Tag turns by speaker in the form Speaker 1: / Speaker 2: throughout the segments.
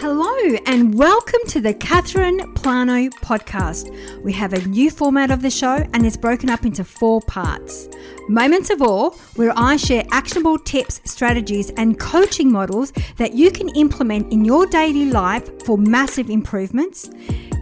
Speaker 1: Hello, and welcome to the Catherine Plano podcast. We have a new format of the show, and it's broken up into four parts Moments of Awe, where I share actionable tips, strategies, and coaching models that you can implement in your daily life for massive improvements.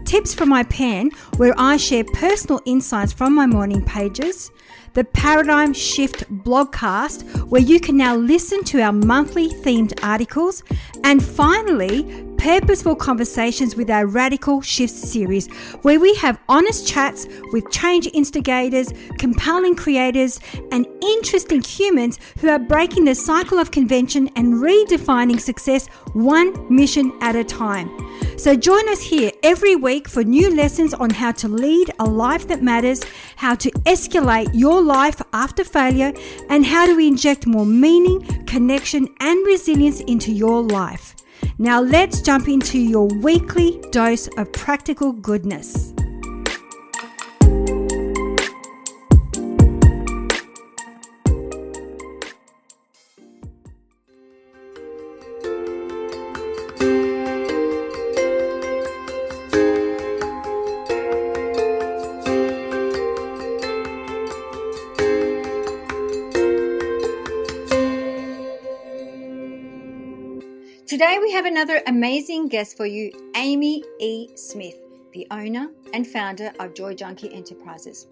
Speaker 1: Tips from my pen, where I share personal insights from my morning pages the Paradigm Shift blogcast, where you can now listen to our monthly themed articles. And finally, purposeful conversations with our Radical Shifts series, where we have honest chats with change instigators, compelling creators, and interesting humans who are breaking the cycle of convention and redefining success one mission at a time. So join us here every week for new lessons on how to lead a life that matters, how to escalate your life after failure, and how to inject more meaning, connection, and resilience into your life. Now, let's jump into your weekly dose of practical goodness. Today we have another amazing guest for you, Amy E. Smith, the owner and founder of Joy Junkie Enterprises.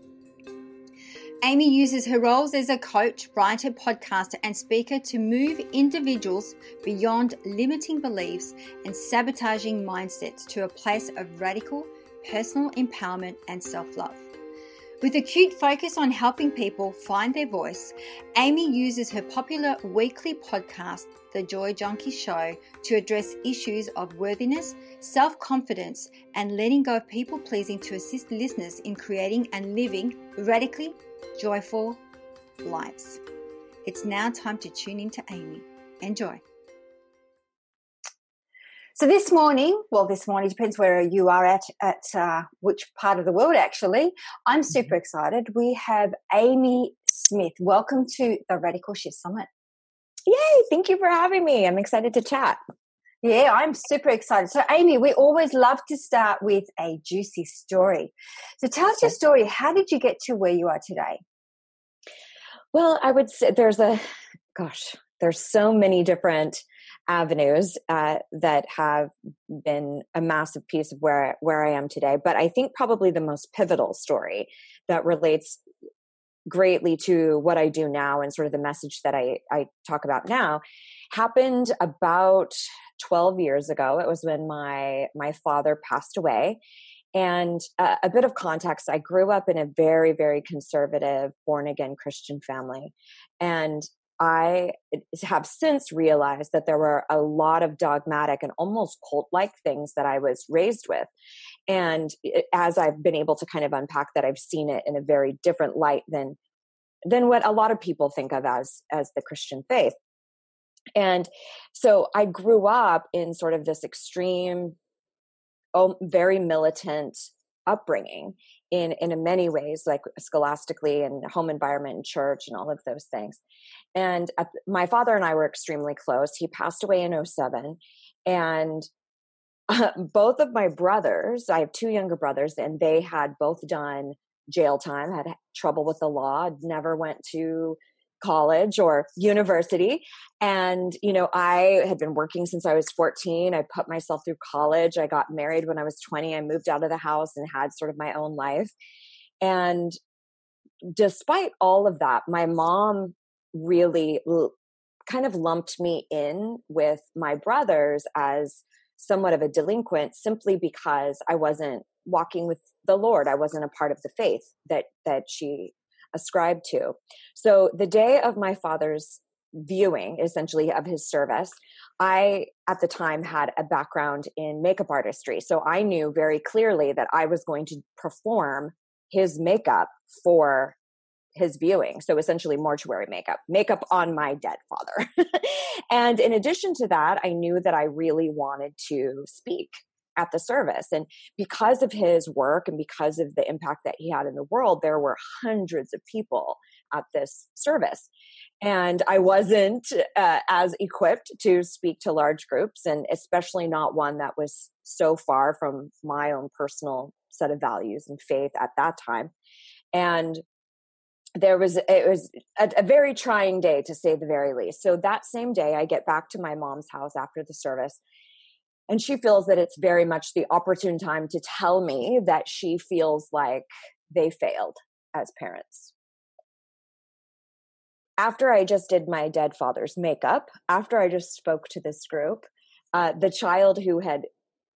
Speaker 1: Amy uses her roles as a coach, writer, podcaster, and speaker to move individuals beyond limiting beliefs and sabotaging mindsets to a place of radical personal empowerment and self love. With acute focus on helping people find their voice, Amy uses her popular weekly podcast, The Joy Junkie Show, to address issues of worthiness, self confidence, and letting go of people pleasing to assist listeners in creating and living radically joyful lives. It's now time to tune in to Amy. Enjoy. So this morning, well, this morning depends where you are at, at uh, which part of the world actually. I'm mm-hmm. super excited. We have Amy Smith. Welcome to the Radical Shift Summit.
Speaker 2: Yay! Thank you for having me. I'm excited to chat.
Speaker 1: Yeah, I'm super excited. So, Amy, we always love to start with a juicy story. So, tell us your story. How did you get to where you are today?
Speaker 2: Well, I would say there's a, gosh, there's so many different avenues uh, that have been a massive piece of where where I am today. But I think probably the most pivotal story that relates greatly to what I do now and sort of the message that I, I talk about now happened about 12 years ago. It was when my my father passed away. And uh, a bit of context I grew up in a very, very conservative, born again Christian family. And I have since realized that there were a lot of dogmatic and almost cult like things that I was raised with. And as I've been able to kind of unpack that, I've seen it in a very different light than than what a lot of people think of as as the Christian faith. And so I grew up in sort of this extreme, oh, very militant upbringing in in many ways like scholastically and home environment and church and all of those things. And at, my father and i were extremely close. He passed away in 07 and uh, both of my brothers i have two younger brothers and they had both done jail time had trouble with the law never went to college or university. And you know i had been working since i was 14 i put myself through college. I got married when i was 20 i moved out of the house and had sort of my own life. And despite all of that my mom really l- kind of lumped me in with my brothers as somewhat of a delinquent simply because i wasn't walking with the lord. I wasn't a part of the faith that that she ascribed to. So the day of my father's viewing essentially of his service i at the time had a background in makeup artistry. So i knew very clearly that i was going to perform his makeup for his viewing. So essentially mortuary makeup makeup on my dead father. And in addition to that i knew that i really wanted to speak at the service. And because of his work and because of the impact that he had in the world, there were hundreds of people at this service. and I wasn't uh, as equipped to speak to large groups, and especially not one that was so far from my own personal set of values and faith at that time. And there was it was a, a, very trying day to say the very least. So that same day, I get back to my mom's house after the service, and she feels that it's very much the opportune time to tell me that she feels like they failed as parents after I just did my dead father's makeup, after I just spoke to this group, uh, the child who had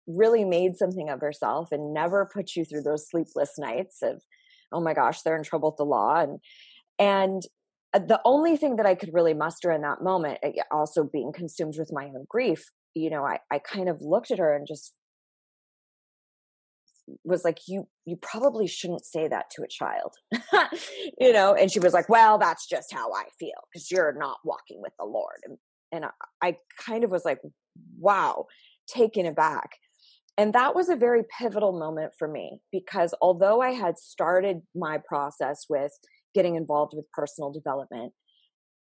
Speaker 2: really made something of herself and never put you through those sleepless nights of, oh my gosh, they're in trouble with the law. And, and uh, the only thing that I could really muster in that moment, also being consumed with my own grief, you know, I, I kind of looked at her and just was like you you probably shouldn't say that to a child. You know and she was like well that's just how i feel because you're not walking with the lord. And and I, I kind of was like wow taken aback. And that was a very pivotal moment for me because although i had started my process with getting involved with personal development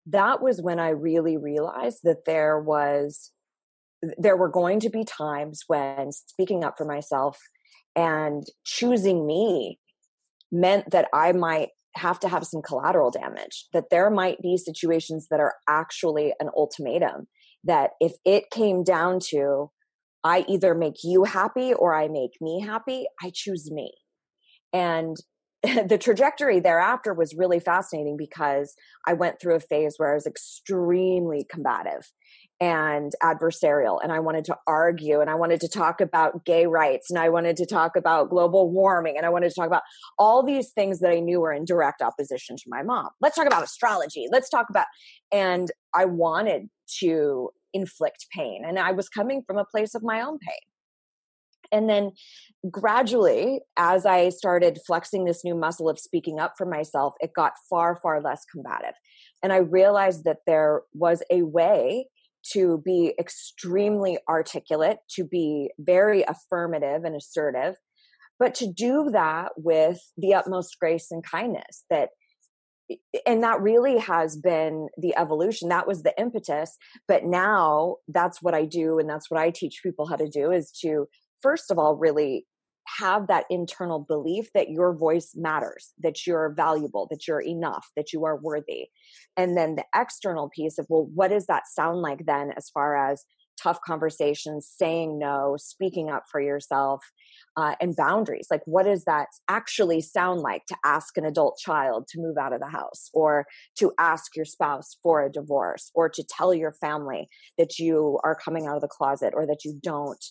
Speaker 2: that was when i really realized that there was there were going to be times when speaking up for myself and choosing me meant that I might have to have some collateral damage, that there might be situations that are actually an ultimatum. That if it came down to, I either make you happy or I make me happy, I choose me. And the trajectory thereafter was really fascinating because I went through a phase where I was extremely combative and adversarial and i wanted to argue and i wanted to talk about gay rights and i wanted to talk about global warming and i wanted to talk about all these things that i knew were in direct opposition to my mom. Let's talk about astrology. Let's talk about and i wanted to inflict pain and i was coming from a place of my own pain. And then gradually as i started flexing this new muscle of speaking up for myself it got far far less combative. And i realized that there was a way to be extremely articulate, to be very affirmative and assertive, but to do that with the utmost grace and kindness that and that really has been the evolution. That was the impetus but now that's what i do and that's what i teach people how to do is to first of all really have that internal belief that your voice matters, that you're valuable, that you're enough, that you are worthy. And then the external piece of, well, what does that sound like then as far as tough conversations, saying no, speaking up for yourself, uh, and boundaries. Like, what does that actually sound like to ask an adult child to move out of the house, or to ask your spouse for a divorce, or to tell your family that you are coming out of the closet or that you don't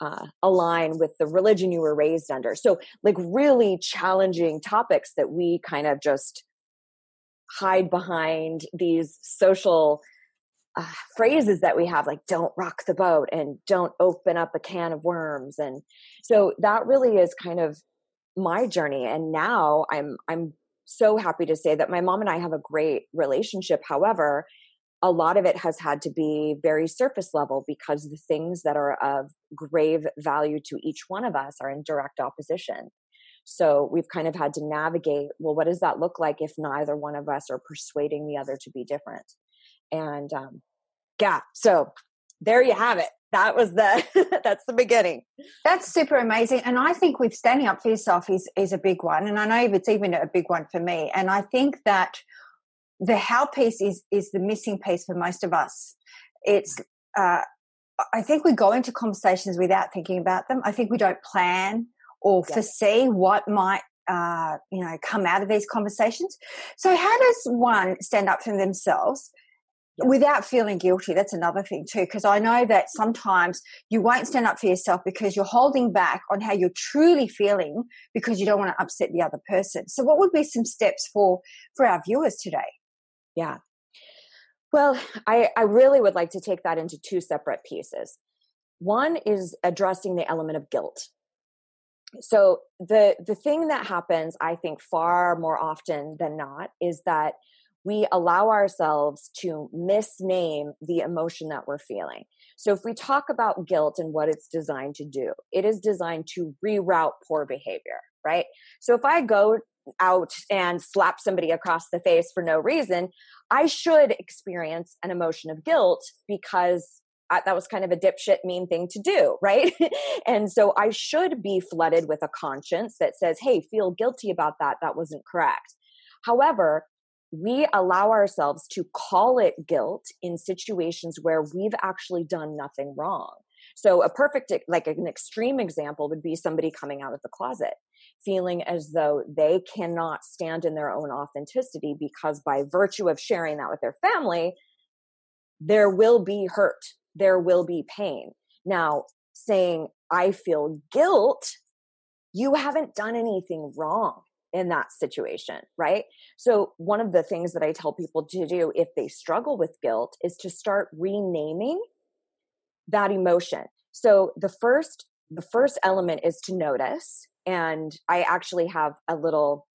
Speaker 2: uh, align with the religion you were raised under. So, like, really challenging topics that we kind of just hide behind these social uh, phrases that we have, like "don't rock the boat" and "don't open up a can of worms." And so that really is kind of my journey. And now I'm I'm so happy to say that my mom and I have a great relationship. However, a lot of it has had to be very surface level because the things that are of grave value to each one of us are in direct opposition. So we've kind of had to navigate well, what does that look like if neither one of us are persuading the other to be different? And um, yeah, so there you have it. That was the that's the beginning.
Speaker 1: That's super amazing, and I think with standing up for yourself is is a big one, and I know it's even a big one for me. And I think that the how piece is is the missing piece for most of us. It's uh, I think we go into conversations without thinking about them. I think we don't plan or yes. foresee what might uh, you know come out of these conversations. So how does one stand up for themselves? Without feeling guilty, that's another thing too. Because I know that sometimes you won't stand up for yourself because you're holding back on how you're truly feeling because you don't want to upset the other person. So, what would be some steps for for our viewers today?
Speaker 2: Yeah. Well, I, I really would like to take that into two separate pieces. One is addressing the element of guilt. So the the thing that happens, I think, far more often than not, is that we allow ourselves to misname the emotion that we're feeling. So if we talk about guilt and what it's designed to do, it is designed to reroute poor behavior, right? So if I go out and slap somebody across the face for no reason, I should experience an emotion of guilt because I, that was kind of a dipshit mean thing to do, right? and so I should be flooded with a conscience that says, hey, feel guilty about that. That wasn't correct. However, we allow ourselves to call it guilt in situations where we've actually done nothing wrong. So, a perfect, like an extreme example would be somebody coming out of the closet, feeling as though they cannot stand in their own authenticity because, by virtue of sharing that with their family, there will be hurt, there will be pain. Now, saying, I feel guilt, you haven't done anything wrong in that situation, right? So, one of the things that I tell people to do if they struggle with guilt is to start renaming that emotion. So, the first the first element is to notice and I actually have a little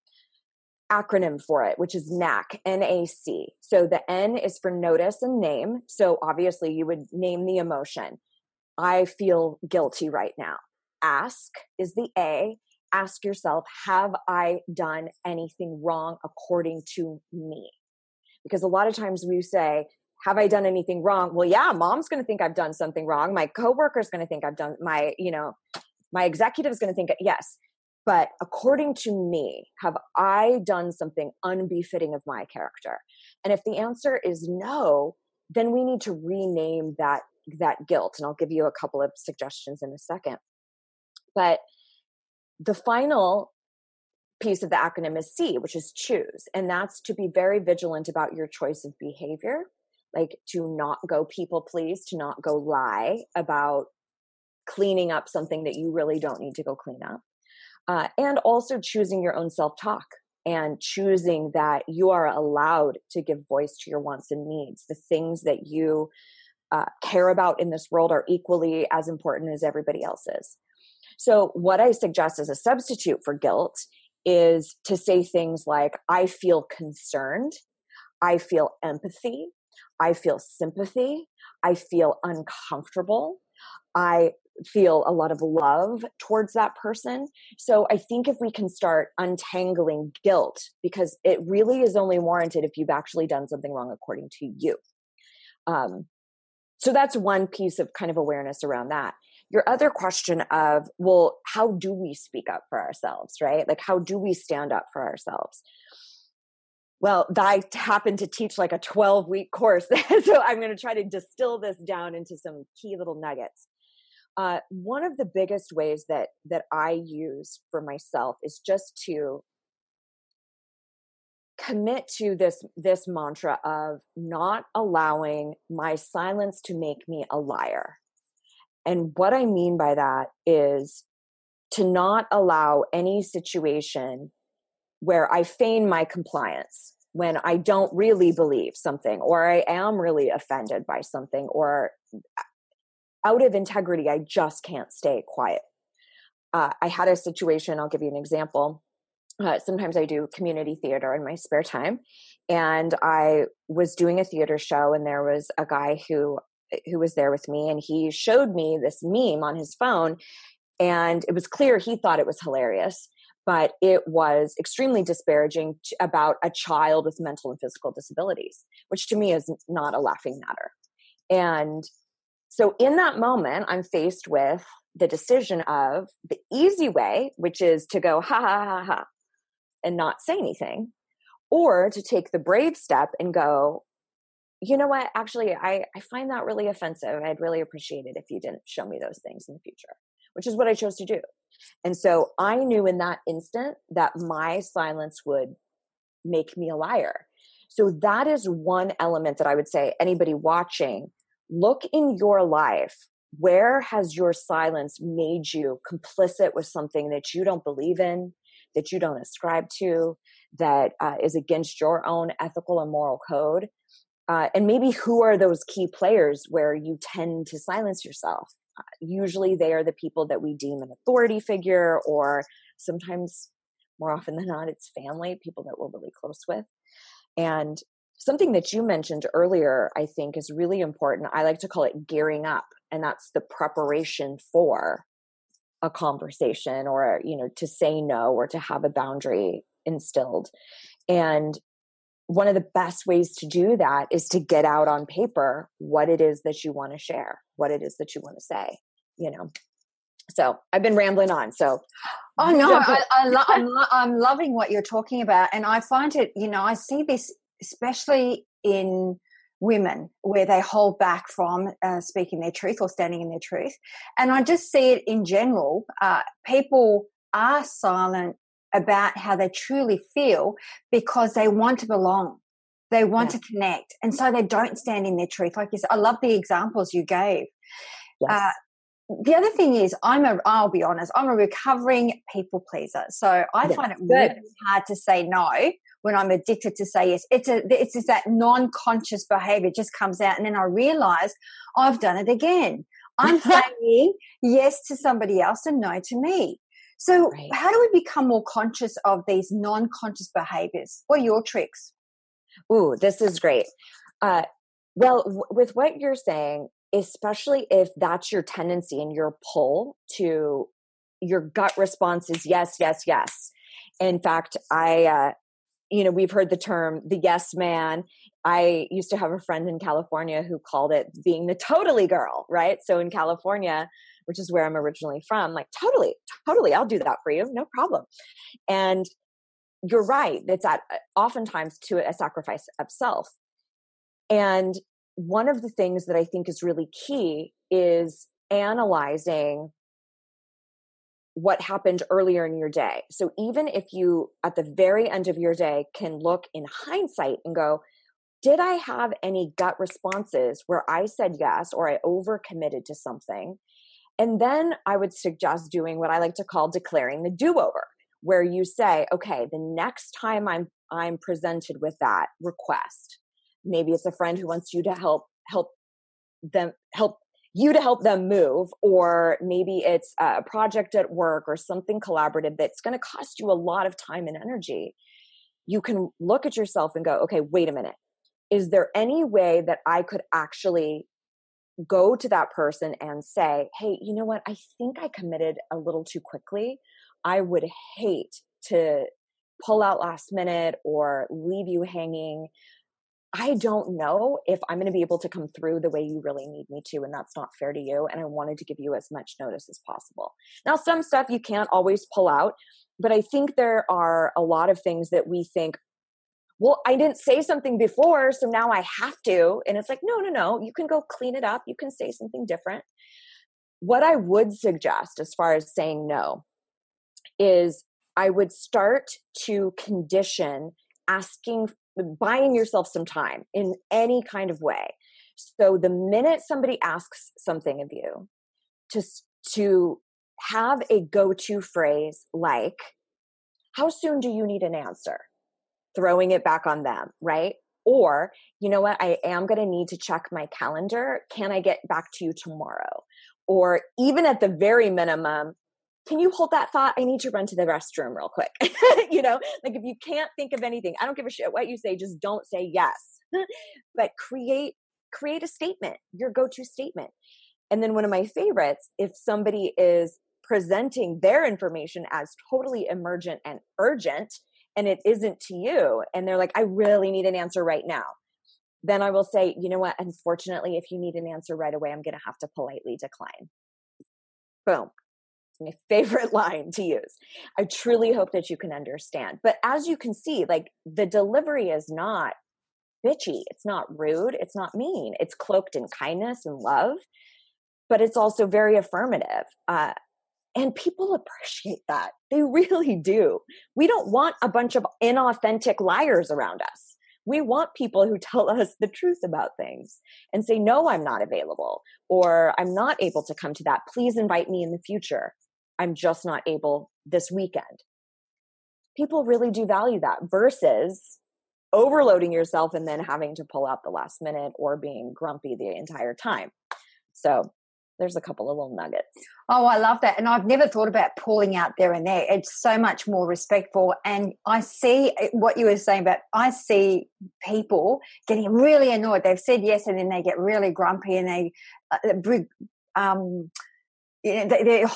Speaker 2: acronym for it, which is NAC, N A C. So the N is for notice and name. So obviously, you would name the emotion. I feel guilty right now. Ask is the A, ask yourself, have I done anything wrong according to me? Because a lot of times we say, have I done anything wrong? Well, yeah, mom's going to think I've done something wrong. My coworker's going to think I've done my, you know, my executive is going to think, yes. But according to me, have I done something unbefitting of my character? And if the answer is no, then we need to rename that that guilt. And I'll give you a couple of suggestions in a second. But the final piece of the acronym is C, which is choose. And that's to be very vigilant about your choice of behavior, like to not go people please, to not go lie about cleaning up something that you really don't need to go clean up. Uh, and also choosing your own self talk and choosing that you are allowed to give voice to your wants and needs. The things that you uh, care about in this world are equally as important as everybody else's. So, what I suggest as a substitute for guilt is to say things like, I feel concerned, I feel empathy, I feel sympathy, I feel uncomfortable, I feel a lot of love towards that person. So I think if we can start untangling guilt, because it really is only warranted if you've actually done something wrong according to you. Um, so that's one piece of kind of awareness around that your other question of well how do we speak up for ourselves right like how do we stand up for ourselves well i happen to teach like a 12 week course so i'm going to try to distill this down into some key little nuggets uh, one of the biggest ways that that i use for myself is just to commit to this this mantra of not allowing my silence to make me a liar. And what I mean by that is to not allow any situation where I feign my compliance when I don't really believe something or I am really offended by something or out of integrity, I just can't stay quiet. Uh, I had a situation, I'll give you an example. Uh, sometimes I do community theater in my spare time. And I was doing a theater show, and there was a guy who who was there with me and he showed me this meme on his phone and it was clear he thought it was hilarious but it was extremely disparaging about a child with mental and physical disabilities which to me is not a laughing matter and so in that moment i'm faced with the decision of the easy way which is to go ha ha ha ha and not say anything or to take the brave step and go you know what? Actually I, I find that really offensive. I'd really appreciate it if you didn't show me those things in the future which is what i chose to do. And so i knew in that instant that my silence would make me a liar. So that is one element that i would say anybody watching look in your life where has your silence made you complicit with something that you don't believe in that you don't ascribe to that uh, is against your own ethical and moral code? Uh, and maybe who are those key players where you tend to silence yourself? Uh, usually they are the people that we deem an authority figure or sometimes more often than not it's family people that we're really close with. And something that you mentioned earlier i think is really important i like to call it gearing up and that's the preparation for a conversation or you know to say no or to have a boundary instilled. And one of the best ways to do that is to get out on paper what it is that you want to share, what it is that you want to say, you know. So I've been rambling on. So,
Speaker 3: oh no, I, I lo- I'm, lo- I'm loving what you're talking about, and I find it. You know, I see this especially in women where they hold back from uh, speaking their truth or standing in their truth, and I just see it in general. Uh, people are silent about how they truly feel because they want to belong. They want yeah. to connect. And so they don't stand in their truth. Like you said, I love the examples you gave. Yes. Uh, the other thing is i'm a i'll be honest i'm a recovering people pleaser so i find it really hard to say no when i'm addicted to say yes it's a it's just that non-conscious behavior just comes out and then i realize i've done it again i'm saying yes to somebody else and no to me so, right. how do we become more conscious of these non conscious behaviors? What are your tricks?
Speaker 2: Ooh, this is great. Uh, well, w- with what you're saying, especially if that's your tendency and your pull to your gut response is yes, yes, yes. In fact, I, uh, you know, we've heard the term the yes man. I used to have a friend in California who called it being the totally girl, right? So in California, which is where I'm originally from, like, totally, totally, I'll do that for you, no problem. And you're right, it's at uh, oftentimes to a sacrifice of self. And one of the things that I think is really key is analyzing what happened earlier in your day. So even if you, at the very end of your day, can look in hindsight and go, did I have any gut responses where I said yes or I overcommitted to something? And then I would suggest doing what I like to call declaring the do-over, where you say, okay, the next time I'm I'm presented with that request, maybe it's a friend who wants you to help help them help you to help them move or maybe it's a project at work or something collaborative that's going to cost you a lot of time and energy you can look at yourself and go okay wait a minute is there any way that i could actually go to that person and say, hey, you know what? I think I committed a little too quickly. I would hate to pull out last minute or leave you hanging. I don't know if I'm going to be able to come through the way you really need me to, and that's not fair to you. And I wanted to give you as much notice as possible. Now, some stuff you can't always pull out, but I think there are a lot of things that we think, well, I didn't say something before, so now I have to. And it's like, no, no, no, you can go clean it up. You can say something different. What I would suggest as far as saying no is I would start to condition asking, buying yourself some time in any kind of way. So the minute somebody asks something of you, to, to have a go to phrase like, How soon do you need an answer? throwing it back on them, right? Or, you know what, I am going to need to check my calendar. Can I get back to you tomorrow? Or even at the very minimum, can you hold that thought? I need to run to the restroom real quick. you know, like if you can't think of anything, I don't give a shit what you say, just don't say yes. but create create a statement, your go-to statement. And then one of my favorites, if somebody is presenting their information as totally emergent and urgent, and it isn't to you and they're like i really need an answer right now then i will say you know what unfortunately if you need an answer right away i'm going to have to politely decline boom my favorite line to use i truly hope that you can understand but as you can see like the delivery is not bitchy it's not rude it's not mean it's cloaked in kindness and love but it's also very affirmative uh, and people appreciate that. They really do. We don't want a bunch of inauthentic liars around us. We want people who tell us the truth about things and say, no, I'm not available, or I'm not able to come to that. Please invite me in the future. I'm just not able this weekend. People really do value that versus overloading yourself and then having to pull out the last minute or being grumpy the entire time. So there's a couple of little nuggets.
Speaker 3: Oh, I love that. And I've never thought about pulling out there and there. It's so much more respectful. And I see eh, what you were saying about, I see people getting really annoyed. They've said yes and then they get really grumpy and they, uh, um, they're,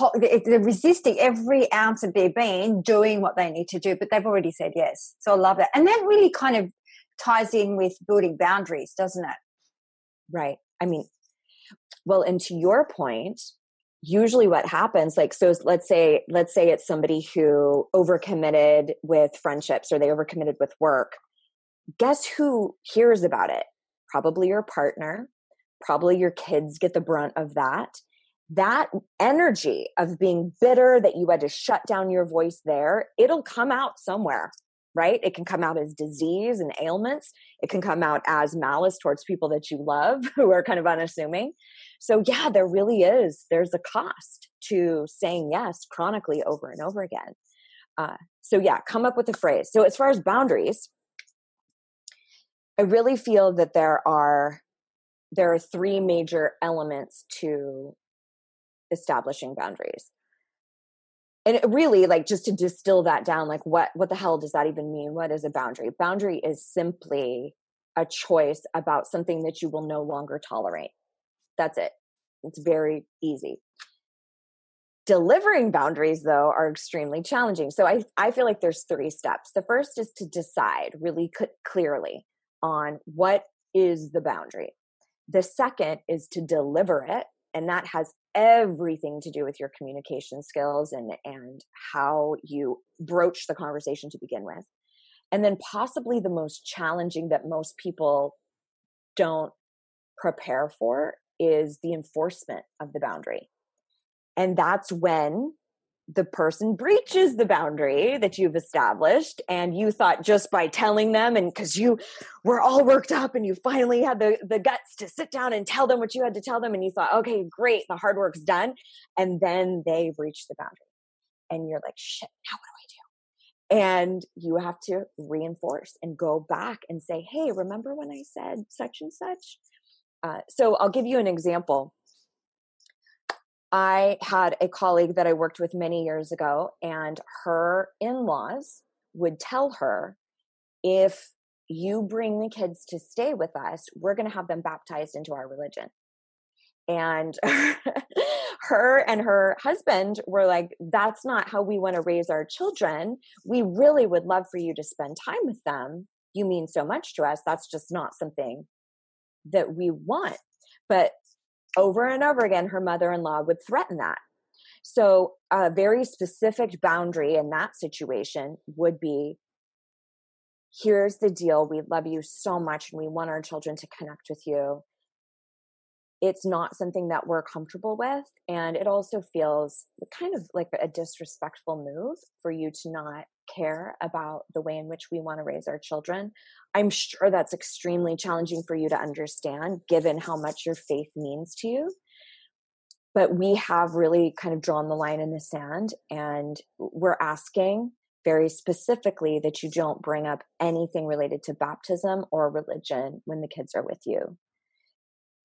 Speaker 3: they're, resisting every ounce of their being doing what they need to do, but they've already said yes. So I love that. And that really kind of ties in with building boundaries, doesn't it?
Speaker 2: Right. I mean, well, and to your point, usually what happens like so let's say let's say it's somebody who overcommitted with friendships or they overcommitted with work guess who hears about it probably your partner probably your kids get the brunt of that that energy of being bitter that you had to shut down your voice there it'll come out somewhere right it can come out as disease and ailments it can come out as malice towards people that you love who are kind of unassuming so, yeah, there really is. There's a cost to saying yes chronically over and over again. Uh, so, yeah, come up with a phrase. So, as far as boundaries, I really feel that there are there are three major elements to establishing boundaries and really like just to distill that down like what what the hell does that even mean what is a boundary boundary is simply a choice about something that you will no longer tolerate that's it. It's very easy. Delivering boundaries, though, are extremely challenging. So I, I feel like there's three steps. The first is to decide really clearly on what is the boundary. The second is to deliver it, and that has everything to do with your communication skills and and how you broach the conversation to begin with. And then possibly the most challenging that most people don't prepare for is the enforcement of the boundary. And that's when the person breaches the boundary that you've established and you thought just by telling them and because you were all worked up and you finally had the, the guts to sit down and tell them what you had to tell them and you thought okay great the hard work's done and then they breach the boundary. And you're like shit now what do i do? And you have to reinforce and go back and say hey remember when i said such and such? Uh, so I'll give you an example. I had a colleague that I worked with many years ago, and her in laws would tell her if you bring the kids to stay with us, we're going to have them baptized into our religion. And her and her husband were like, That's not how we want to raise our children. We really would love for you to spend time with them. You mean so much to us. That's just not something that we want. But over and over again, her mother in law would threaten that. So, a very specific boundary in that situation would be here's the deal. We love you so much and we want our children to connect with you it's not something that we're comfortable with and it also feels kind of like a disrespectful move for you to not care about the way in which we want to raise our children i'm sure that's extremely challenging for you to understand given how much your faith means to you. But we have really kind of drawn the line in the sand and we're asking very specifically that you don't bring up anything related to baptism or religion when the kids are with you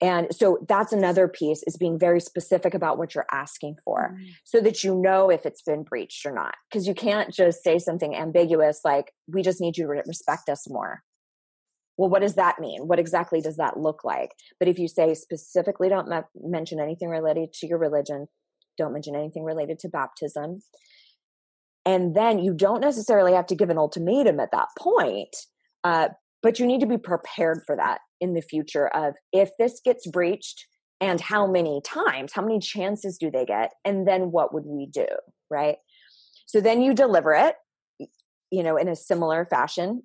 Speaker 2: and so that's another piece is being very specific about what you're asking for mm-hmm. so that you know if it's been breached or not. Because you can't just say something ambiguous like, we just need you to respect us more. Well, what does that mean? What exactly does that look like? But if you say specifically don't me- mention anything related to your religion, don't mention anything related to baptism, and then you don't necessarily have to give an ultimatum at that point, uh, but you need to be prepared for that in the future of if this gets breached and how many times how many chances do they get and then what would we do right? So then you deliver it you know in a similar fashion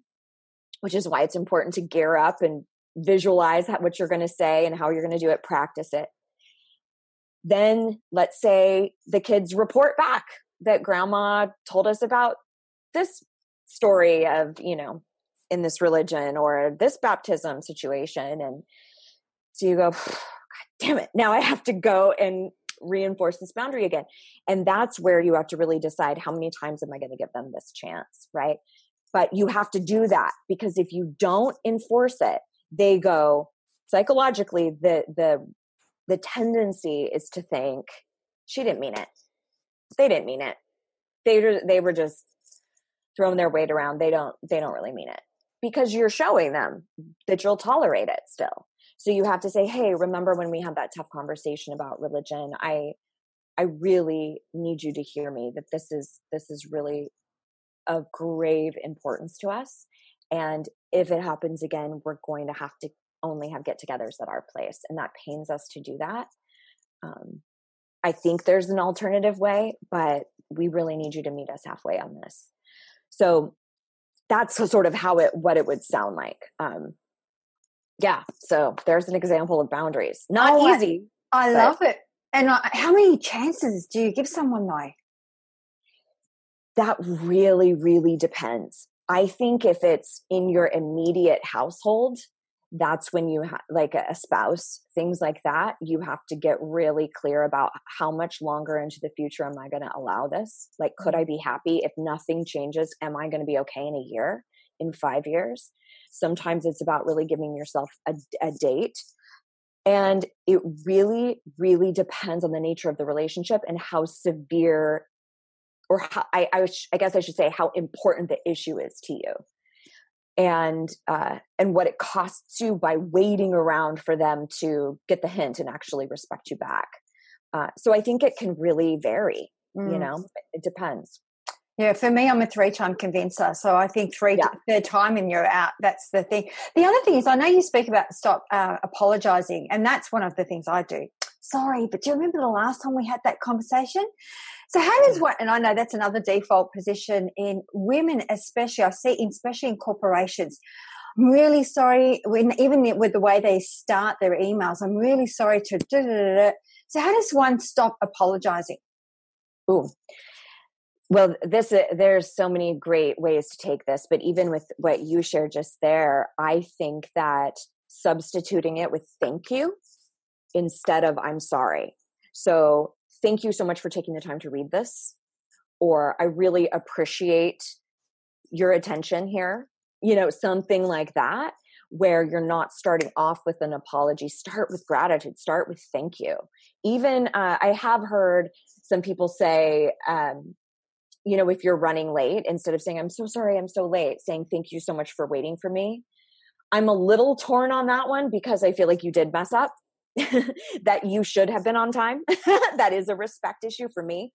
Speaker 2: which is why it's important to gear up and visualize what you're going to say and how you're going to do it practice it. Then let's say the kids report back that grandma told us about this story of you know in this religion or this baptism situation and so you go god damn it now i have to go and reinforce this boundary again. And that's where you have to really decide how many times am i going to give them this chance right? But you have to do that because if you don't enforce it they go psychologically the the the tendency is to think she didn't mean it. They didn't mean it. They they were just throwing their weight around. They don't they don't really mean it because you're showing them that you'll tolerate it still. So you have to say, "Hey, remember when we had that tough conversation about religion? I I really need you to hear me that this is this is really of grave importance to us. And if it happens again, we're going to have to only have get togethers at our place. And that pains us to do that. Um, I think there's an alternative way, but we really need you to meet us halfway on this. So that's sort of how it, what it would sound like. Um, yeah. So there's an example of boundaries. Not oh, easy.
Speaker 3: I, I love it. And how many chances do you give someone though?
Speaker 2: That really, really depends. I think if it's in your immediate household, that's when you have like a spouse things like that you have to get really clear about how much longer into the future am i going to allow this? Like could i mm-hmm. be happy? If nothing changes am i going to be okay in a year in 5 years? Sometimes it's about really giving yourself a, a date and it really really depends on the nature of the relationship and how severe or how, I, I, I guess i should say how important the issue is to you and uh, and what it costs you by waiting around for them to get the hint and actually respect you back. Uh, so I think it can really vary. Mm. You know, it depends.
Speaker 3: Yeah, for me, I'm a three-time convincer, so I think three yeah. third time and you're out. That's the thing. The other thing is, I know you speak about stop uh, apologizing, and that's one of the things I do. Sorry, but do you remember the last time we had that conversation? So how does what? And I know that's another default position in women, especially. I see, especially in corporations. I'm really sorry. When even with the way they start their emails, I'm really sorry to. Da, da, da, so how does one stop apologizing?
Speaker 2: Ooh. Well, this uh, there's so many great ways to take this, but even with what you shared just there, I think that substituting it with thank you instead of I'm sorry. So thank you so much for taking the time to read this or i really appreciate your attention here you know something like that where you're not starting off with an apology. Start with gratitude. Start with thank you. Even uh, i have heard some people say um, you know if you're running late instead of saying i'm so sorry i'm so late saying thank you so much for waiting for me. I'm a little torn on that one because i feel like you did mess up that you should have been on time. that is a respect issue for me.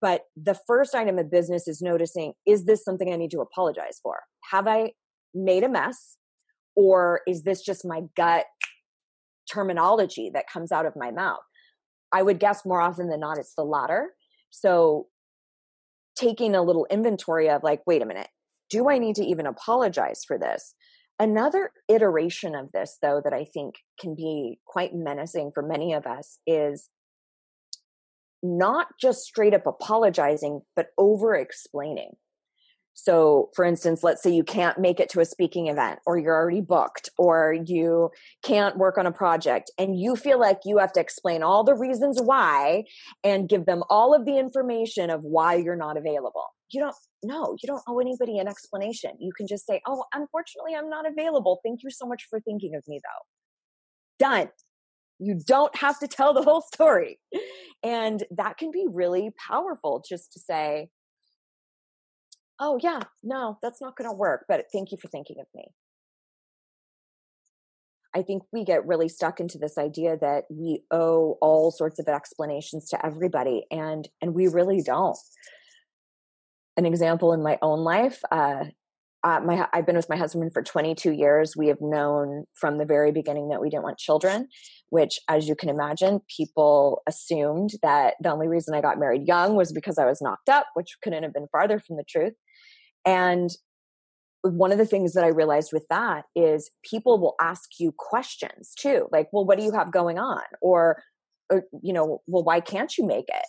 Speaker 2: But the first item of business is noticing is this something I need to apologize for? Have I made a mess? Or is this just my gut terminology that comes out of my mouth? I would guess more often than not it's the latter. So taking a little inventory of like, wait a minute, do I need to even apologize for this? Another iteration of this, though, that I think can be quite menacing for many of us is not just straight up apologizing, but over explaining. So, for instance, let's say you can't make it to a speaking event, or you're already booked, or you can't work on a project, and you feel like you have to explain all the reasons why and give them all of the information of why you're not available you don't no you don't owe anybody an explanation. You can just say oh unfortunately i'm not available. Thank you so much for thinking of me though. Done. You don't have to tell the whole story. And that can be really powerful just to say oh yeah no that's not going to work but thank you for thinking of me. I think we get really stuck into this idea that we owe all sorts of explanations to everybody and and we really don't an example in my own life. Uh, uh, my, I've been with my husband for 22 years. We have known from the very beginning that we didn't want children, which, as you can imagine, people assumed that the only reason I got married young was because I was knocked up, which couldn't have been farther from the truth. And one of the things that I realized with that is people will ask you questions too, like, well, what do you have going on? Or, or you know, well, why can't you make it?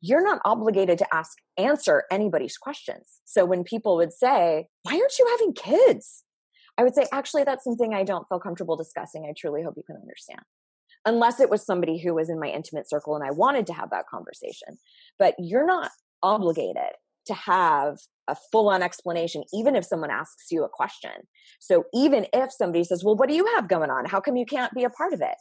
Speaker 2: You're not obligated to ask answer anybody's questions. So when people would say why aren't you having kids? I would say actually that's something i don't feel comfortable discussing. I truly hope you can understand. Unless it was somebody who was in my intimate circle and i wanted to have that conversation. But you're not obligated to have a full on explanation even if someone asks you a question. So even if somebody says well what do you have going on? How come you can't be a part of it?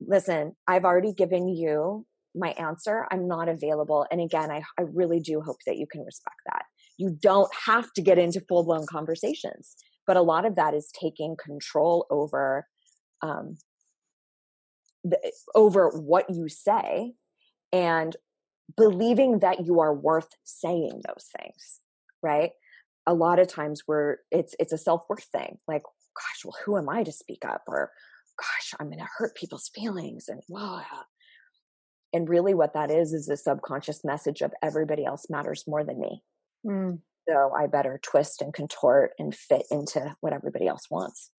Speaker 2: Listen i've already given you my answer i'm not available and again I, I really do hope that you can respect that you don't have to get into full-blown conversations but a lot of that is taking control over um, the, over what you say and believing that you are worth saying those things, right? A lot of times we're it's it's a self-worth thing. Like, gosh, well, who am I to speak up? Or gosh, I'm gonna hurt people's feelings and wow. And really what that is is a subconscious message of everybody else matters more than me. Mm. So I better twist and contort and fit into what everybody else wants.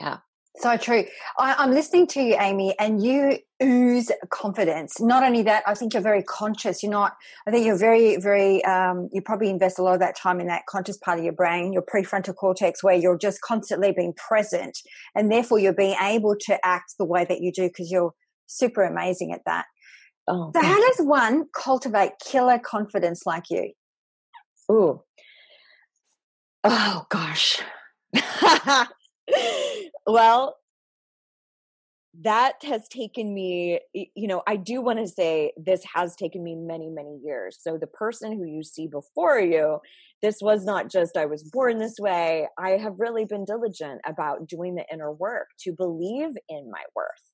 Speaker 2: Yeah.
Speaker 3: So true. I, am listening to you, Amy, and you ooze confidence. Not only that, I think you're very conscious. You're not, I think you're very, very, um, you probably invest a lot of that time in that conscious part of your brain, your prefrontal cortex, where you're just constantly being present. And therefore, you're being able to act the way that you do because you're super amazing at that. Oh, so, how does one cultivate killer confidence like you?
Speaker 2: Ooh. Oh, gosh. well, that has taken me, you know, I do want to say this has taken me many, many years. So the person who you see before you, this was not just I was born this way. I have really been diligent about doing the inner work to believe in my worth.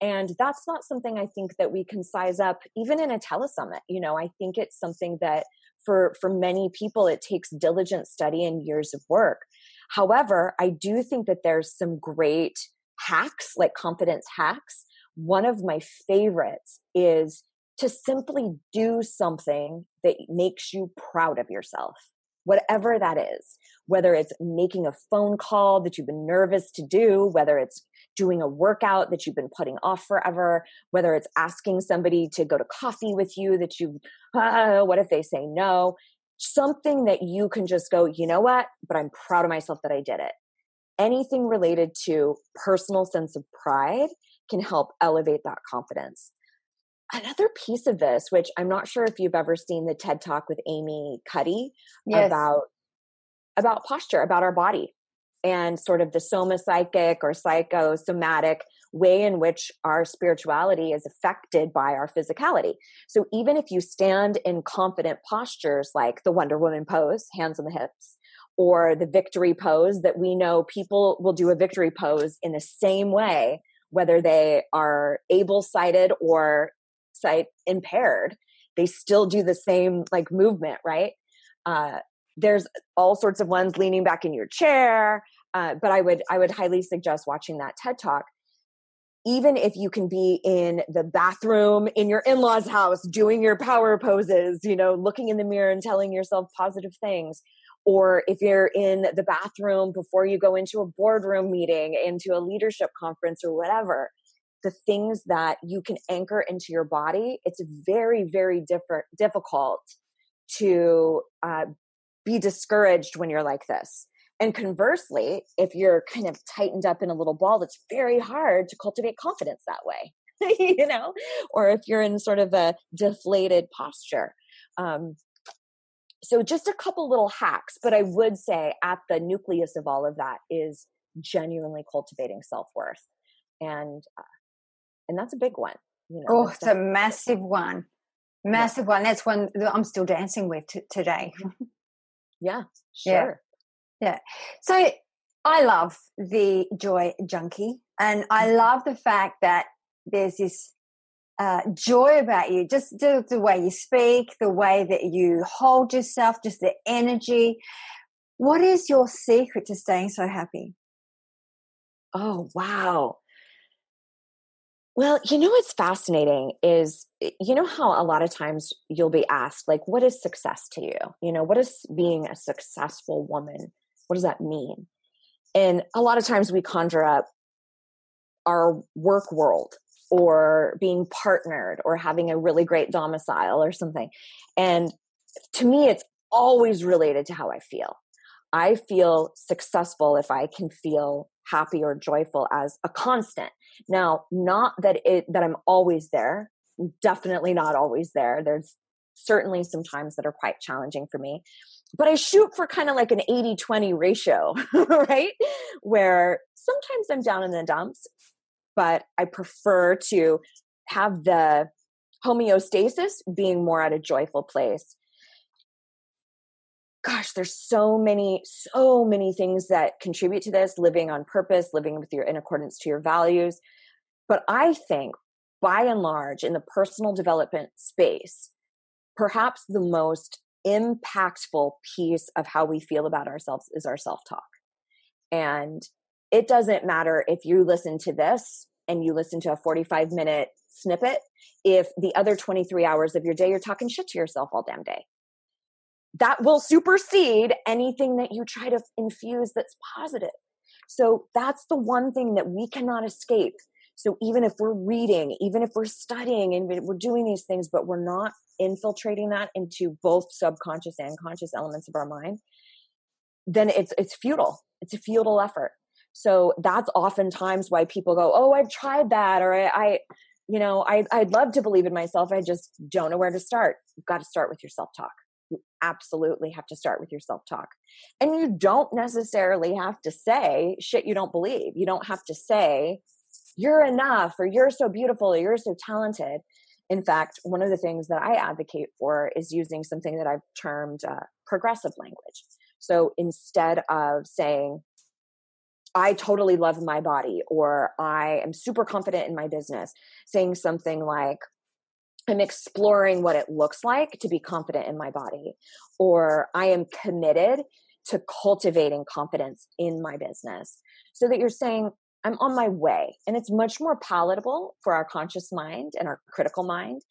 Speaker 2: And that's not something I think that we can size up even in a telesummit. You know, I think it's something that for for many people it takes diligent study and years of work However, I do think that there's some great hacks, like confidence hacks. One of my favorites is to simply do something that makes you proud of yourself, whatever that is. Whether it's making a phone call that you've been nervous to do, whether it's doing a workout that you've been putting off forever, whether it's asking somebody to go to coffee with you that you, uh, what if they say no? something that you can just go, you know what? But I'm proud of myself that I did it. Anything related to personal sense of pride can help elevate that confidence. Another piece of this, which I'm not sure if you've ever seen the TED Talk with Amy Cuddy yes. about about posture, about our body, and sort of the soma psychic or psychosomatic way in which our spirituality is affected by our physicality. So even if you stand in confident postures like the Wonder Woman pose, hands on the hips, or the victory pose that we know people will do a victory pose in the same way, whether they are able sighted or sight impaired, they still do the same like movement, right? Uh, there's all sorts of ones leaning back in your chair. Uh, but I would I would highly suggest watching that TED talk even if you can be in the bathroom in your in-laws house doing your power poses you know looking in the mirror and telling yourself positive things or if you're in the bathroom before you go into a boardroom meeting into a leadership conference or whatever the things that you can anchor into your body it's very very different difficult to uh, be discouraged when you're like this and conversely, if you're kind of tightened up in a little ball, it's very hard to cultivate confidence that way, you know, or if you're in sort of a deflated posture. Um, so, just a couple little hacks, but I would say at the nucleus of all of that is genuinely cultivating self worth, and uh, and that's a big one.
Speaker 3: You know, oh, it's a massive one, massive yeah. one. That's one that I'm still dancing with t- today.
Speaker 2: yeah, sure.
Speaker 3: Yeah. So I love the joy junkie, and I mm-hmm. love the fact that there's this uh, joy about you, just the, the way you speak, the way that you hold yourself, just the energy. What is your secret to staying so happy?
Speaker 2: Oh, wow. Well, you know what's fascinating is you know how a lot of times you'll be asked like what is success to you? You know, what is being a successful woman what does that mean? And a lot of times we conjure up our work world or being partnered or having a really great domicile or something. And to me, it's always related to how I feel. I feel successful if I can feel happy or joyful as a constant. Now, not that it that I'm always there, definitely not always there. There's certainly some times that are quite challenging for me but I shoot for kind of like an 80 20 ratio, right? Where sometimes I'm down in the dumps, but I prefer to have the homeostasis being more at a joyful place. Gosh, there's so many, so many things that contribute to this living on purpose, living with your in accordance to your values. But I think by and large, in the personal development space, perhaps the most impactful piece of how we feel about ourselves is our self talk. And it doesn't matter if you listen to this and you listen to a 45 minute snippet if the other 23 hours of your day you're talking shit to yourself all damn day. That will supersede anything that you try to infuse that's positive. So that's the one thing that we cannot escape. So even if we're reading, even if we're studying and we're doing these things, but we're not infiltrating that into both subconscious and conscious elements of our mind, then it's it's futile. It's a futile effort. So that's oftentimes why people go, "Oh, I've tried that," or "I, I you know, I, I'd love to believe in myself. I just don't know where to start." You've got to start with your self talk. Absolutely have to start with your self talk, and you don't necessarily have to say shit you don't believe. You don't have to say you're enough or you're so beautiful or you're so talented. In fact, one of the things that I advocate for is using something that I've termed uh, progressive language. So instead of saying, I totally love my body or I am super confident in my business, saying something like, I'm exploring what it looks like to be confident in my body, or I am committed to cultivating confidence in my business. So that you're saying, I'm on my way. And it's much more palatable for our conscious mind and our critical mind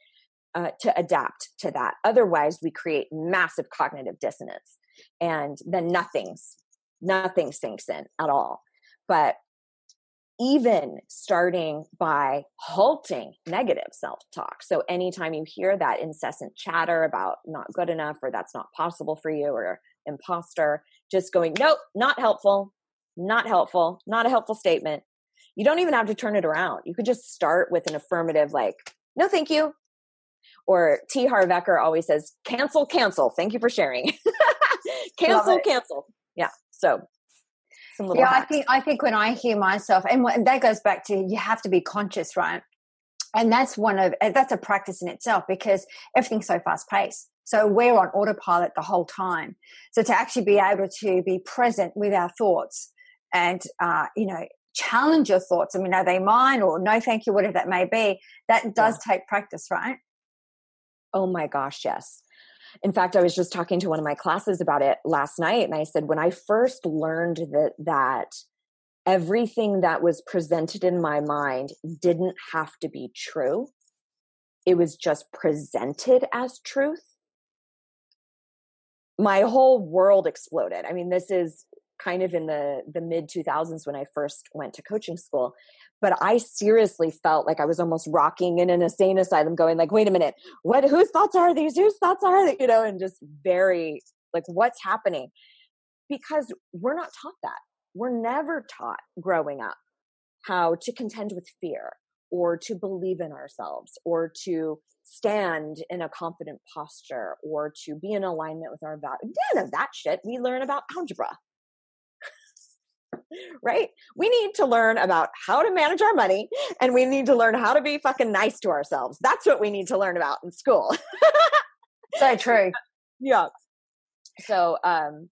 Speaker 2: uh, to adapt to that. Otherwise, we create massive cognitive dissonance and then nothing's nothing sinks in at all but even starting by halting negative self talk. So, anytime you hear that incessant chatter about not good enough or that's not possible for you or imposter, just going, nope, not helpful, not helpful, not a helpful statement. You don't even have to turn it around. You could just start with an affirmative, like, no, thank you. Or T. Harv Eker always says, cancel, cancel. Thank you for sharing. cancel, cancel. Yeah. So
Speaker 3: yeah, hacks. I think I think when I hear myself, and that goes back to you have to be conscious, right? And that's one of that's a practice in itself because everything's so fast paced. So we're on autopilot the whole time. So to actually be able to be present with our thoughts and uh, you know challenge your thoughts. I mean, are they mine or no, thank you, whatever that may be. That does yeah. take practice, right?
Speaker 2: Oh my gosh, yes. In fact, I was just talking to one of my classes about it last night, and I said, when I first learned that, that everything that was presented in my mind didn't have to be true, it was just presented as truth. My whole world exploded. I mean, this is kind of in the the mid 2000s when I first went to coaching school but I seriously felt like I was almost rocking in an insane asylum, going like, "Wait a minute, what? Whose thoughts are these? Whose thoughts are they?" You know, and just very like, "What's happening?" Because we're not taught that. We're never taught growing up how to contend with fear, or to believe in ourselves, or to stand in a confident posture, or to be in alignment with our values. None of that shit we learn about algebra right? We need to learn about how to manage our money and we need to learn how to be fucking nice to ourselves. That's what we need to learn about in school.
Speaker 3: so true.
Speaker 2: Yeah. So, um,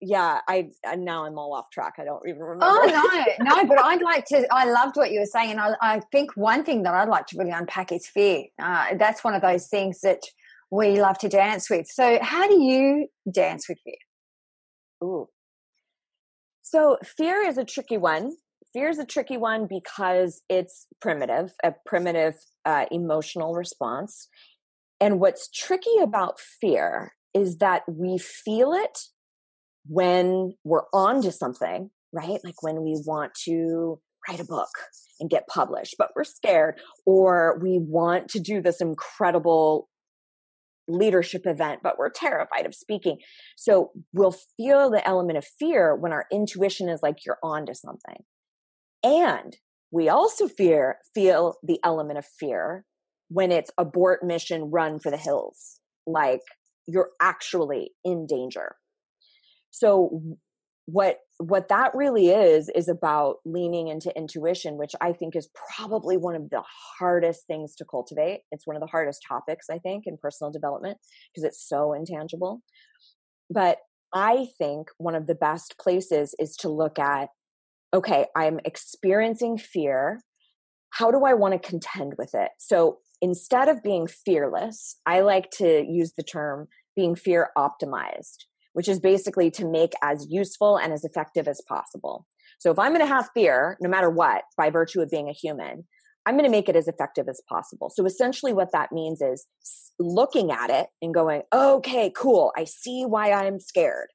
Speaker 2: yeah, I now I'm all off track. I don't even remember.
Speaker 3: Oh no, no, but I'd like to. I loved what you were saying, and I, I think one thing that I'd like to really unpack is fear. Uh, that's one of those things that we love to dance with. So, how do you dance with fear?
Speaker 2: Ooh, so fear is a tricky one. Fear is a tricky one because it's primitive, a primitive uh, emotional response. And what's tricky about fear is that we feel it when we're on to something, right? Like when we want to write a book and get published, but we're scared, or we want to do this incredible leadership event, but we're terrified of speaking. So we'll feel the element of fear when our intuition is like, you're on to something. And we also fear, feel the element of fear when it's abort mission, run for the hills. Like you're actually in danger. So what what that really is is about leaning into intuition which i think is probably one of the hardest things to cultivate. It's one of the hardest topics i think in personal development because it's so intangible. But i think one of the best places is to look at okay i'm experiencing fear. How do I want to contend with it? So instead of being fearless, I like to use the term being fear optimized, which is basically to make as useful and as effective as possible. So if I'm going to have fear, no matter what, by virtue of being a human, I'm going to make it as effective as possible. So essentially, what that means is looking at it and going, okay, cool, I see why I'm scared,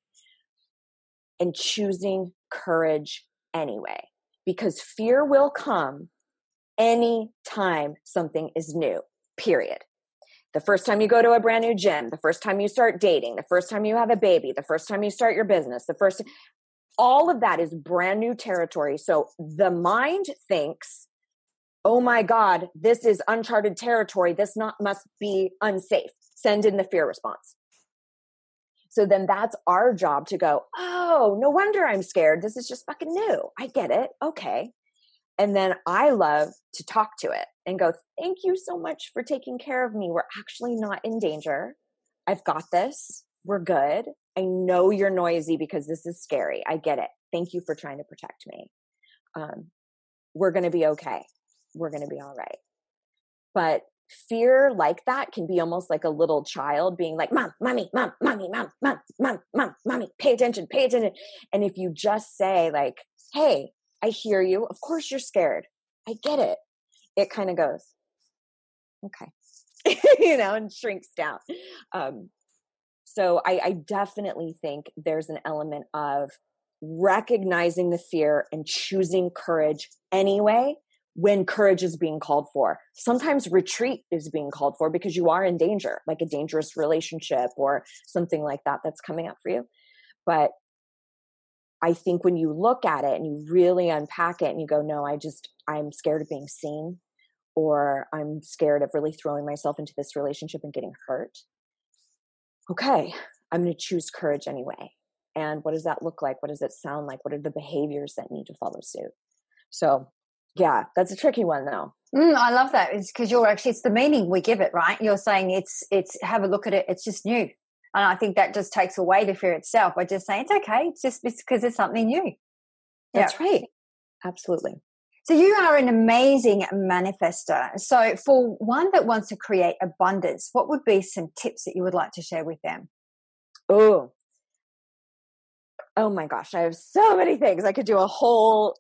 Speaker 2: and choosing courage anyway. Because fear will come any time something is new, period. The first time you go to a brand new gym, the first time you start dating, the first time you have a baby, the first time you start your business, the first, all of that is brand new territory. So the mind thinks, oh my God, this is uncharted territory. This not must be unsafe. Send in the fear response. So then that's our job to go, oh, no wonder I'm scared. This is just fucking new. I get it. Okay. And then I love to talk to it and go, thank you so much for taking care of me. We're actually not in danger. I've got this. We're good. I know you're noisy because this is scary. I get it. Thank you for trying to protect me. Um, we're going to be okay. We're going to be all right. But fear like that can be almost like a little child being like, Mom, mommy, mom, mommy, mom, mom, mom, mom, mommy, pay attention, pay attention. And if you just say, like, Hey, I hear you. Of course you're scared. I get it. It kind of goes, Okay. you know, and shrinks down. Um, so I, I definitely think there's an element of recognizing the fear and choosing courage anyway when courage is being called for. Sometimes retreat is being called for because you are in danger, like a dangerous relationship or something like that that's coming up for you. But I think when you look at it and you really unpack it and you go, no, I just, I'm scared of being seen or I'm scared of really throwing myself into this relationship and getting hurt okay, I'm going to choose courage anyway. And what does that look like? What does it sound like? What are the behaviors that need to follow suit? So, yeah, that's a tricky one though.
Speaker 3: Mm, I love that. It's because you're actually it's the meaning we give it, right? You're saying it's it's have a look at it. It's just new, and I think that just takes away the fear itself by just saying it's okay. It's just because it's something new.
Speaker 2: That's yeah. right. Absolutely.
Speaker 3: So you are an amazing manifester. So for one that wants to create abundance, what would be some tips that you would like to share with them?
Speaker 2: Oh, oh my gosh, I have so many things. I could do a whole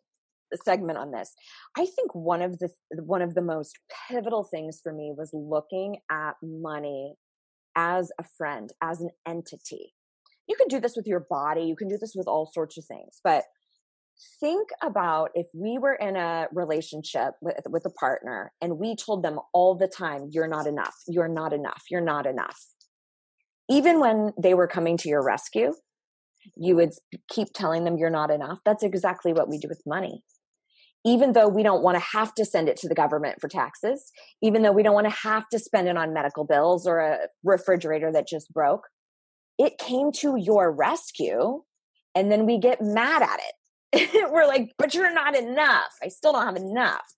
Speaker 2: segment on this. I think one of the one of the most pivotal things for me was looking at money as a friend, as an entity. You can do this with your body, you can do this with all sorts of things, but think about if we were in a relationship with, with a partner and we told them all the time you're not enough you're not enough you're not enough. Even when they were coming to your rescue you would keep telling them you're not enough. That's exactly what we do with money even though we don't want to have to send it to the government for taxes even though we don't want to have to spend it on medical bills or a refrigerator that just broke it came to your rescue and then we get mad at it we're like, but you're not enough. I still don't have enough.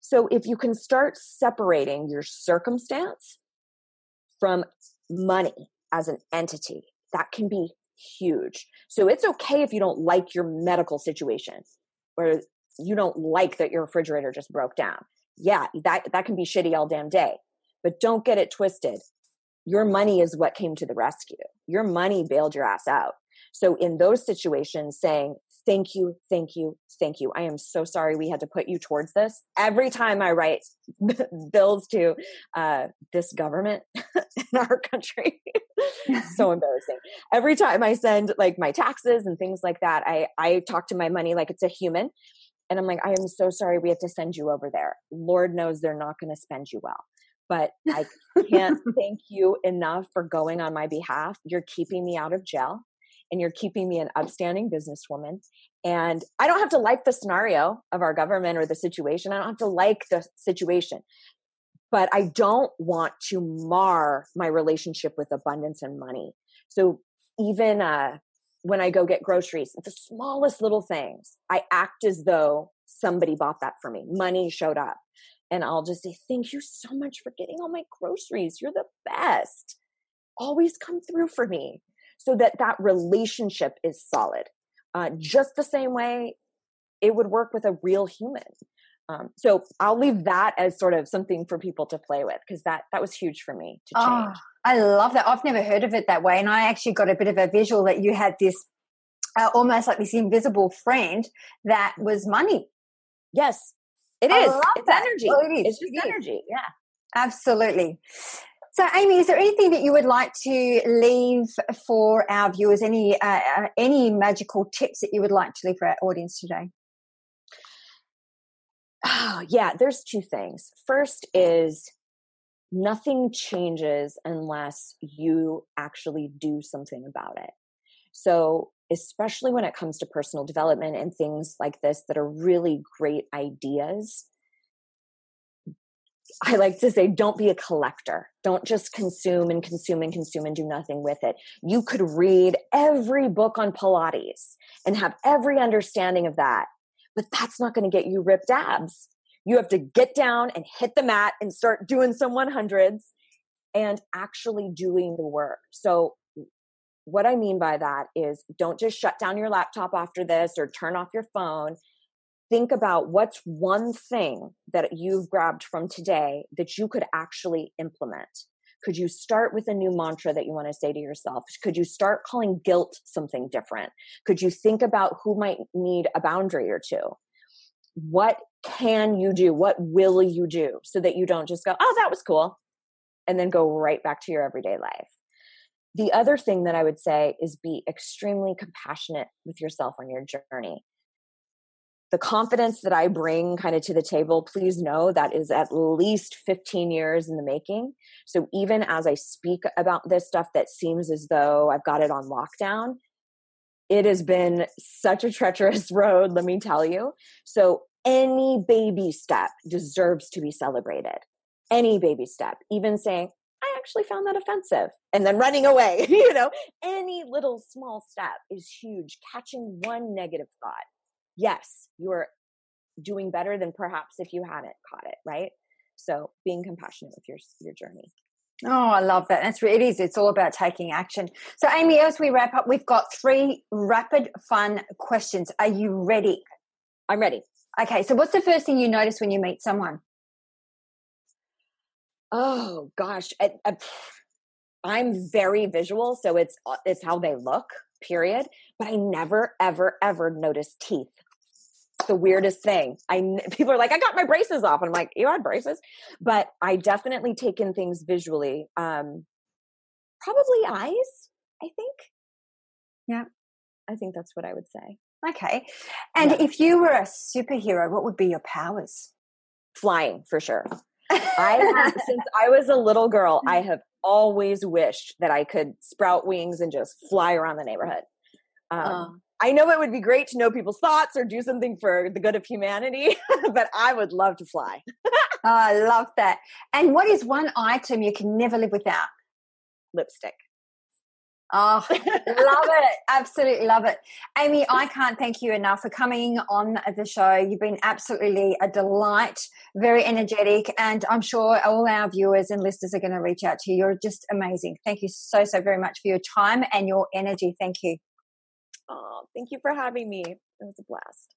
Speaker 2: So if you can start separating your circumstance from money as an entity, that can be huge. So it's okay if you don't like your medical situation or you don't like that your refrigerator just broke down. Yeah, that that can be shitty all damn day. But don't get it twisted. Your money is what came to the rescue. Your money bailed your ass out. So in those situations saying thank you, thank you, thank you. I am so sorry we had to put you towards this. Every time I write bills to uh, this government in our country, so embarrassing. Every time I send like my taxes and things like that, I I talk to my money like it's a human, and I'm like, I am so sorry we have to send you over there. Lord knows they're not going to spend you well. But I can't thank you enough for going on my behalf. You're keeping me out of jail and you're keeping me an upstanding businesswoman. And I don't have to like the scenario of our government or the situation. I don't have to like the situation. But I don't want to mar my relationship with abundance and money. So even uh, when I go get groceries, the smallest little things, I act as though somebody bought that for me. Money showed up. And I'll just say, Thank you so much for getting all my groceries. You're the best. Always come through for me so that that relationship is solid. Uh, just the same way it would work with a real human. Um, so I'll leave that as sort of something for people to play with because that that was huge for me to change. Oh,
Speaker 3: I love that. I've never heard of it that way, and I actually got a bit of a visual that you had this uh, almost like this invisible friend that was money.
Speaker 2: Yes, it is. It's that. energy. Oh, it is. It's just it energy. Yeah,
Speaker 3: absolutely. So, Amy, is there anything that you would like to leave for our viewers? Any uh, uh any magical tips that you would like to leave for our audience today?
Speaker 2: Oh, yeah, there's two things. First is nothing changes unless you actually do something about it. So, especially when it comes to personal development and things like this that are really great ideas, I like to say, don't be a collector. Don't just consume and consume and consume and do nothing with it. You could read every book on Pilates and have every understanding of that, but that's not going to get you ripped abs. You have to get down and hit the mat and start doing some 100s and actually doing the work. So, what I mean by that is don't just shut down your laptop after this or turn off your phone think about what's one thing that you've grabbed from today that you could actually implement. Could you start with a new mantra that you want to say to yourself? Could you start calling guilt something different? Could you think about who might need a boundary or two? What can you do? What will you do so that you don't just go, oh, that was cool, and then go right back to your everyday life? The other thing that I would say is be extremely compassionate with yourself on your journey the confidence that I bring kind of to the table, please know that is at least 15 years in the making. So even as I speak about this stuff that seems as though I've got it on lockdown, it has been such a treacherous road, let me tell you. So any baby step deserves to be celebrated. Any baby step, even saying, I actually found that offensive and then running away, you know, any little small step is huge. Catching one negative thought yes, you're doing better than perhaps if you hadn't caught it, right? So being compassionate with your your journey.
Speaker 3: Oh, I love that. That's it is. It's all about taking action. So, Amy, as we wrap up, we've got three rapid fun questions. Are you ready?
Speaker 2: I'm ready.
Speaker 3: Okay. So, what's the first thing you notice when you meet someone?
Speaker 2: Oh gosh, I, am very visual, so it's uh, it's how they look. Period. But I never, ever, ever notice teeth the weirdest thing. I people are like, I got my braces off, and I'm like, you had braces, but I definitely take in things visually. Um, probably eyes. I think.
Speaker 3: Yeah,
Speaker 2: I think that's what I would say.
Speaker 3: Okay, and yeah. if you were a superhero, what would be your powers?
Speaker 2: Flying for sure. I have, since I was a little girl, I have always wished that I could sprout wings and just fly around the neighborhood. Um, oh. I know it would be great to know people's thoughts or do something for the good of humanity, but I would love to fly.
Speaker 3: oh, I love that. And what is one item you can never live without?
Speaker 2: Lipstick.
Speaker 3: Oh, love it. Absolutely love it. Amy, I can't thank you enough for coming on the show. You've been absolutely a delight, very energetic, and I'm sure all our viewers and listeners are going to reach out to you. You're just amazing. Thank you so, so very much for your time and your energy. Thank you.
Speaker 2: Oh, thank you for having me. It was a blast.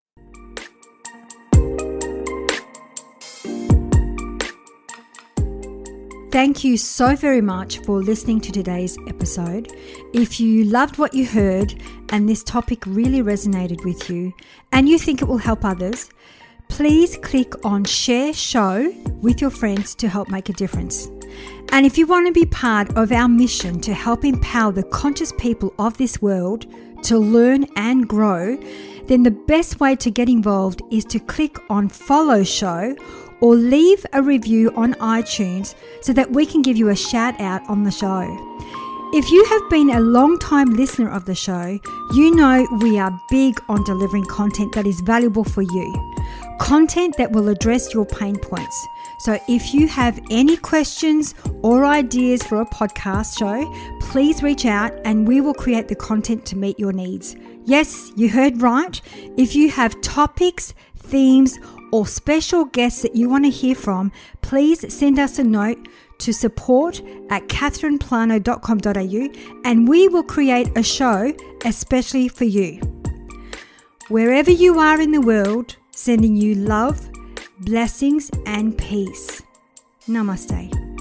Speaker 1: Thank you so very much for listening to today's episode. If you loved what you heard and this topic really resonated with you and you think it will help others, please click on Share Show with your friends to help make a difference. And if you want to be part of our mission to help empower the conscious people of this world to learn and grow, then the best way to get involved is to click on Follow Show or leave a review on iTunes so that we can give you a shout out on the show. If you have been a long time listener of the show, you know we are big on delivering content that is valuable for you. Content that will address your pain points. So if you have any questions or ideas for a podcast show, please reach out and we will create the content to meet your needs. Yes, you heard right. If you have topics, themes, or special guests that you want to hear from, please send us a note to support at catherineplano.com.au and we will create a show especially for you. Wherever you are in the world, sending you love Blessings and peace. Namaste.